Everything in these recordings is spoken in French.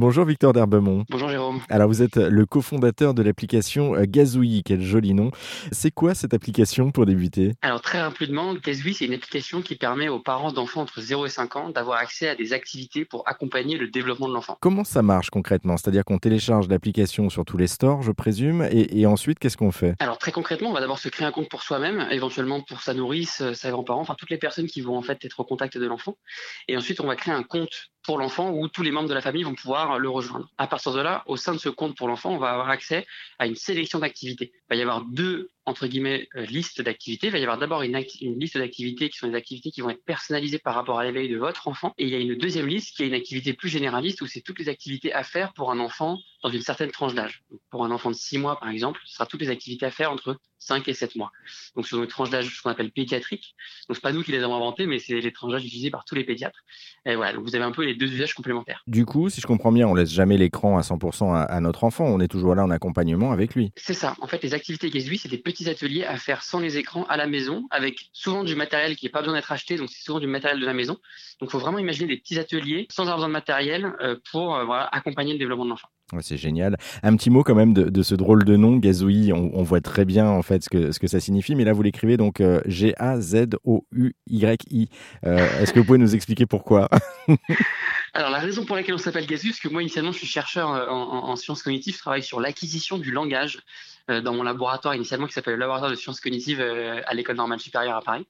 Bonjour Victor Derbemont. Bonjour Jérôme. Alors vous êtes le cofondateur de l'application euh, Gazouille, quel joli nom. C'est quoi cette application pour débuter? Alors très rapidement, Gazouille c'est une application qui permet aux parents d'enfants entre 0 et 5 ans d'avoir accès à des activités pour accompagner le développement de l'enfant. Comment ça marche concrètement? C'est-à-dire qu'on télécharge l'application sur tous les stores, je présume, et, et ensuite qu'est-ce qu'on fait? Alors très concrètement, on va d'abord se créer un compte pour soi-même, éventuellement pour sa nourrice, euh, ses grands-parents, enfin toutes les personnes qui vont en fait être au contact de l'enfant. Et ensuite, on va créer un compte pour l'enfant où tous les membres de la famille vont pouvoir le rejoindre. À partir de là, au sein de ce compte pour l'enfant, on va avoir accès à une sélection d'activités. Il va y avoir deux entre guillemets euh, listes d'activités. Il va y avoir d'abord une, une, liste d'activités qui sont des activités qui vont être personnalisées par rapport à l'éveil de votre enfant. Et il y a une deuxième liste qui est une activité plus généraliste où c'est toutes les activités à faire pour un enfant dans une certaine tranche d'âge. Pour un enfant de 6 mois, par exemple, ce sera toutes les activités à faire entre 5 et 7 mois. Donc, sur une tranche d'âge, ce qu'on appelle pédiatrique. Donc, c'est pas nous qui les avons inventés, mais c'est les tranches d'âge utilisées par tous les pédiatres. Et voilà. Donc, vous avez un peu les deux usages complémentaires. Du coup, si je comprends bien, on laisse jamais l'écran à 100% à, à, notre enfant. On est toujours là en accompagnement avec lui. C'est ça. En fait, les activités Gazouille, c'est des petits ateliers à faire sans les écrans à la maison, avec souvent du matériel qui n'est pas besoin d'être acheté. Donc, c'est souvent du matériel de la maison. Donc, il faut vraiment imaginer des petits ateliers sans avoir besoin de matériel euh, pour euh, voilà, accompagner le développement de l'enfant. Ouais, c'est génial. Un petit mot quand même de, de ce drôle de nom, Gazouille. On, on, voit très bien en fait ce que, ce que ça signifie, mais là vous l'écrivez donc euh, G-A-Z-O-U-Y-I. Euh, Est-ce que vous pouvez nous expliquer pourquoi? Alors la raison pour laquelle on s'appelle Gazouille, c'est que moi initialement je suis chercheur en, en, en sciences cognitives, je travaille sur l'acquisition du langage dans mon laboratoire initialement qui s'appelle le laboratoire de sciences cognitives euh, à l'école normale supérieure à Paris.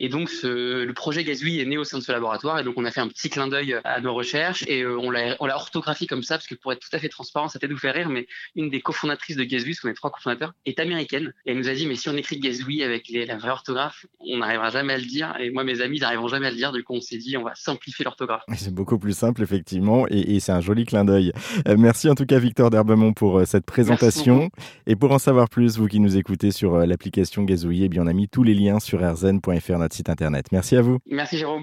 Et donc, ce, le projet Gazouille est né au sein de ce laboratoire. Et donc, on a fait un petit clin d'œil à nos recherches et euh, on l'a orthographié comme ça, parce que pour être tout à fait transparent, ça peut nous faire rire, mais une des cofondatrices de Gazouille, parce qu'on est trois cofondateurs, est américaine. Et elle nous a dit, mais si on écrit Gazouille avec les, la vraie orthographe, on n'arrivera jamais à le dire. Et moi, mes amis, ils n'arriveront jamais à le dire. Du coup, on s'est dit, on va simplifier l'orthographe. C'est beaucoup plus simple, effectivement. Et, et c'est un joli clin d'œil. Euh, merci en tout cas, Victor Derbemont, pour euh, cette présentation. Et pour en savoir plus, vous qui nous écoutez sur euh, l'application Gazouille, eh bien, on a mis tous les liens sur rzn.fr, notre site internet. Merci à vous. Merci Jérôme.